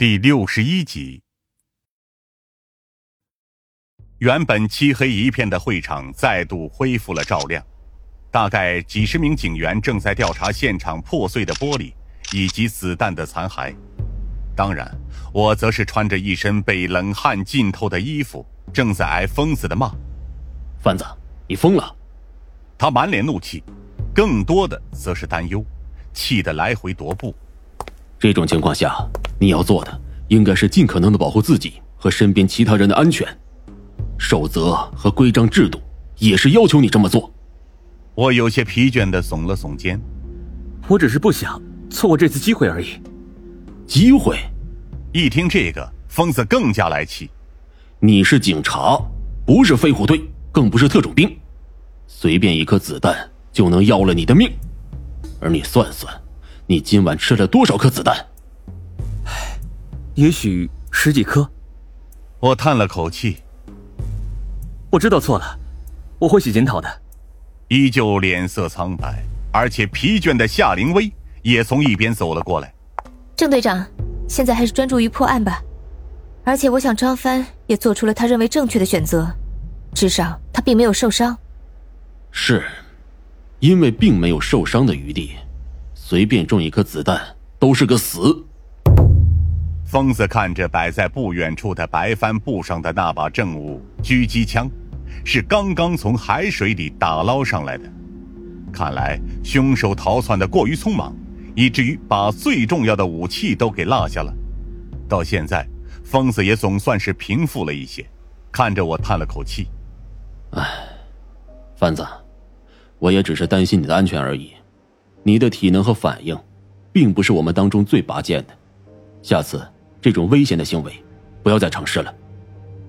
第六十一集。原本漆黑一片的会场再度恢复了照亮，大概几十名警员正在调查现场破碎的玻璃以及子弹的残骸。当然，我则是穿着一身被冷汗浸透的衣服，正在挨疯子的骂：“贩子，你疯了！”他满脸怒气，更多的则是担忧，气得来回踱步。这种情况下，你要做的应该是尽可能的保护自己和身边其他人的安全。守则和规章制度也是要求你这么做。我有些疲倦的耸了耸肩，我只是不想错过这次机会而已。机会？一听这个，疯子更加来气。你是警察，不是飞虎队，更不是特种兵，随便一颗子弹就能要了你的命。而你算算，你今晚吃了多少颗子弹？唉，也许十几颗。我叹了口气。我知道错了，我会去检讨的。依旧脸色苍白，而且疲倦的夏灵薇也从一边走了过来。郑队长，现在还是专注于破案吧。而且我想张帆也做出了他认为正确的选择，至少他并没有受伤。是，因为并没有受伤的余地，随便中一颗子弹都是个死。疯子看着摆在不远处的白帆布上的那把证物狙击枪，是刚刚从海水里打捞上来的。看来凶手逃窜的过于匆忙。以至于把最重要的武器都给落下了。到现在，疯子也总算是平复了一些，看着我叹了口气：“唉，贩子，我也只是担心你的安全而已。你的体能和反应，并不是我们当中最拔尖的。下次这种危险的行为，不要再尝试了。”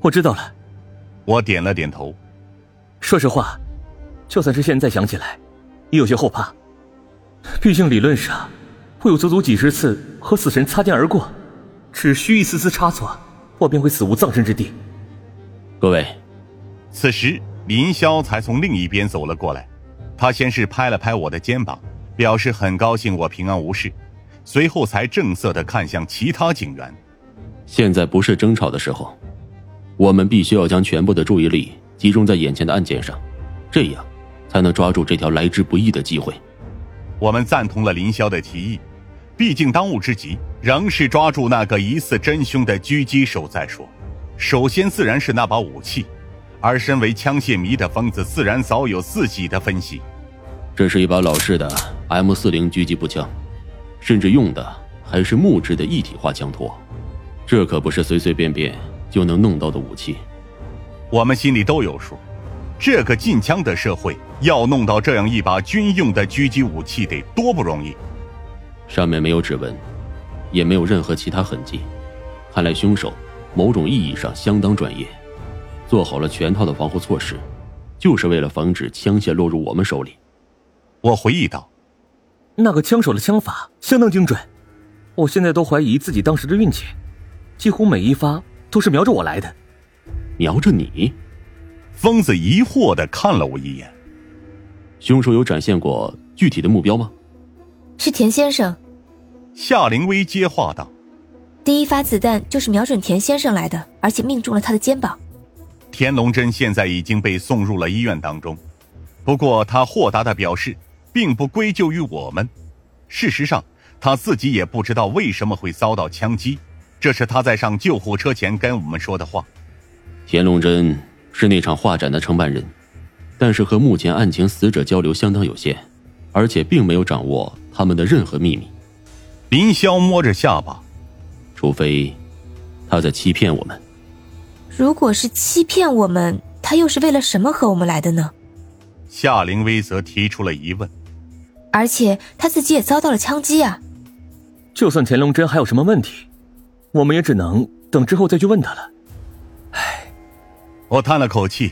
我知道了。我点了点头。说实话，就算是现在想起来，也有些后怕。毕竟理论上，会有足足几十次和死神擦肩而过，只需一丝丝差错，我便会死无葬身之地。各位，此时林霄才从另一边走了过来，他先是拍了拍我的肩膀，表示很高兴我平安无事，随后才正色的看向其他警员。现在不是争吵的时候，我们必须要将全部的注意力集中在眼前的案件上，这样，才能抓住这条来之不易的机会。我们赞同了林霄的提议，毕竟当务之急仍是抓住那个疑似真凶的狙击手再说。首先自然是那把武器，而身为枪械迷的疯子自然早有自己的分析。这是一把老式的 M 四零狙击步枪，甚至用的还是木质的一体化枪托，这可不是随随便便就能弄到的武器。我们心里都有数。这个禁枪的社会，要弄到这样一把军用的狙击武器得多不容易。上面没有指纹，也没有任何其他痕迹，看来凶手某种意义上相当专业，做好了全套的防护措施，就是为了防止枪械落入我们手里。我回忆道：“那个枪手的枪法相当精准，我现在都怀疑自己当时的运气，几乎每一发都是瞄着我来的。瞄着你？”疯子疑惑的看了我一眼。凶手有展现过具体的目标吗？是田先生。夏灵薇接话道：“第一发子弹就是瞄准田先生来的，而且命中了他的肩膀。”田龙真现在已经被送入了医院当中，不过他豁达的表示，并不归咎于我们。事实上，他自己也不知道为什么会遭到枪击，这是他在上救护车前跟我们说的话。田龙真。是那场画展的承办人，但是和目前案情死者交流相当有限，而且并没有掌握他们的任何秘密。林霄摸着下巴，除非他在欺骗我们。如果是欺骗我们，他又是为了什么和我们来的呢？夏灵薇则提出了疑问。而且他自己也遭到了枪击啊！就算田龙真还有什么问题，我们也只能等之后再去问他了。唉。我叹了口气，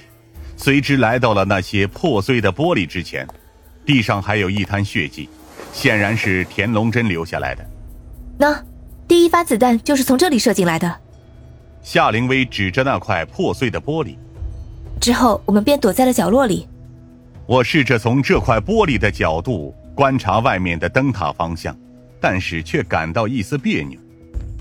随之来到了那些破碎的玻璃之前，地上还有一滩血迹，显然是田龙真留下来的。那第一发子弹就是从这里射进来的。夏灵薇指着那块破碎的玻璃，之后我们便躲在了角落里。我试着从这块玻璃的角度观察外面的灯塔方向，但是却感到一丝别扭。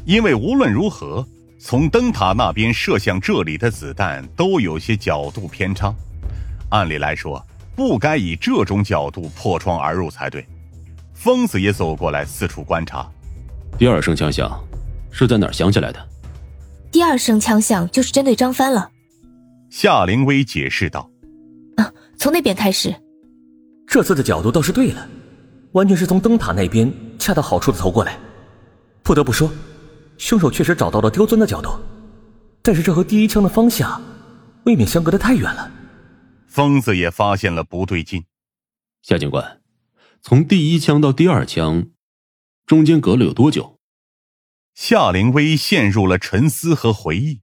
因为无论如何，从灯塔那边射向这里的子弹都有些角度偏差，按理来说不该以这种角度破窗而入才对。疯子也走过来四处观察。第二声枪响是在哪儿响起来的？第二声枪响就是针对张帆了。夏灵薇解释道：“啊，从那边开始。这次的角度倒是对了，完全是从灯塔那边恰到好处的投过来。不得不说，凶手确实找到了刁钻的角度，但是这和第一枪的方向未免相隔的太远了。”疯子也发现了不对劲。夏警官，从第一枪到第二枪，中间隔了有多久？夏凌薇陷入了沉思和回忆。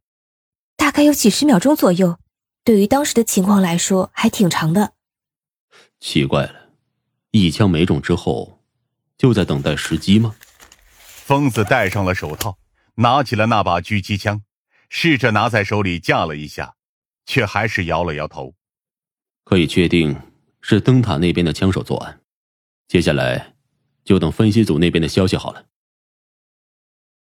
大概有几十秒钟左右，对于当时的情况来说还挺长的。奇怪了，一枪没中之后，就在等待时机吗？疯子戴上了手套，拿起了那把狙击枪，试着拿在手里架了一下，却还是摇了摇头。可以确定是灯塔那边的枪手作案，接下来就等分析组那边的消息好了。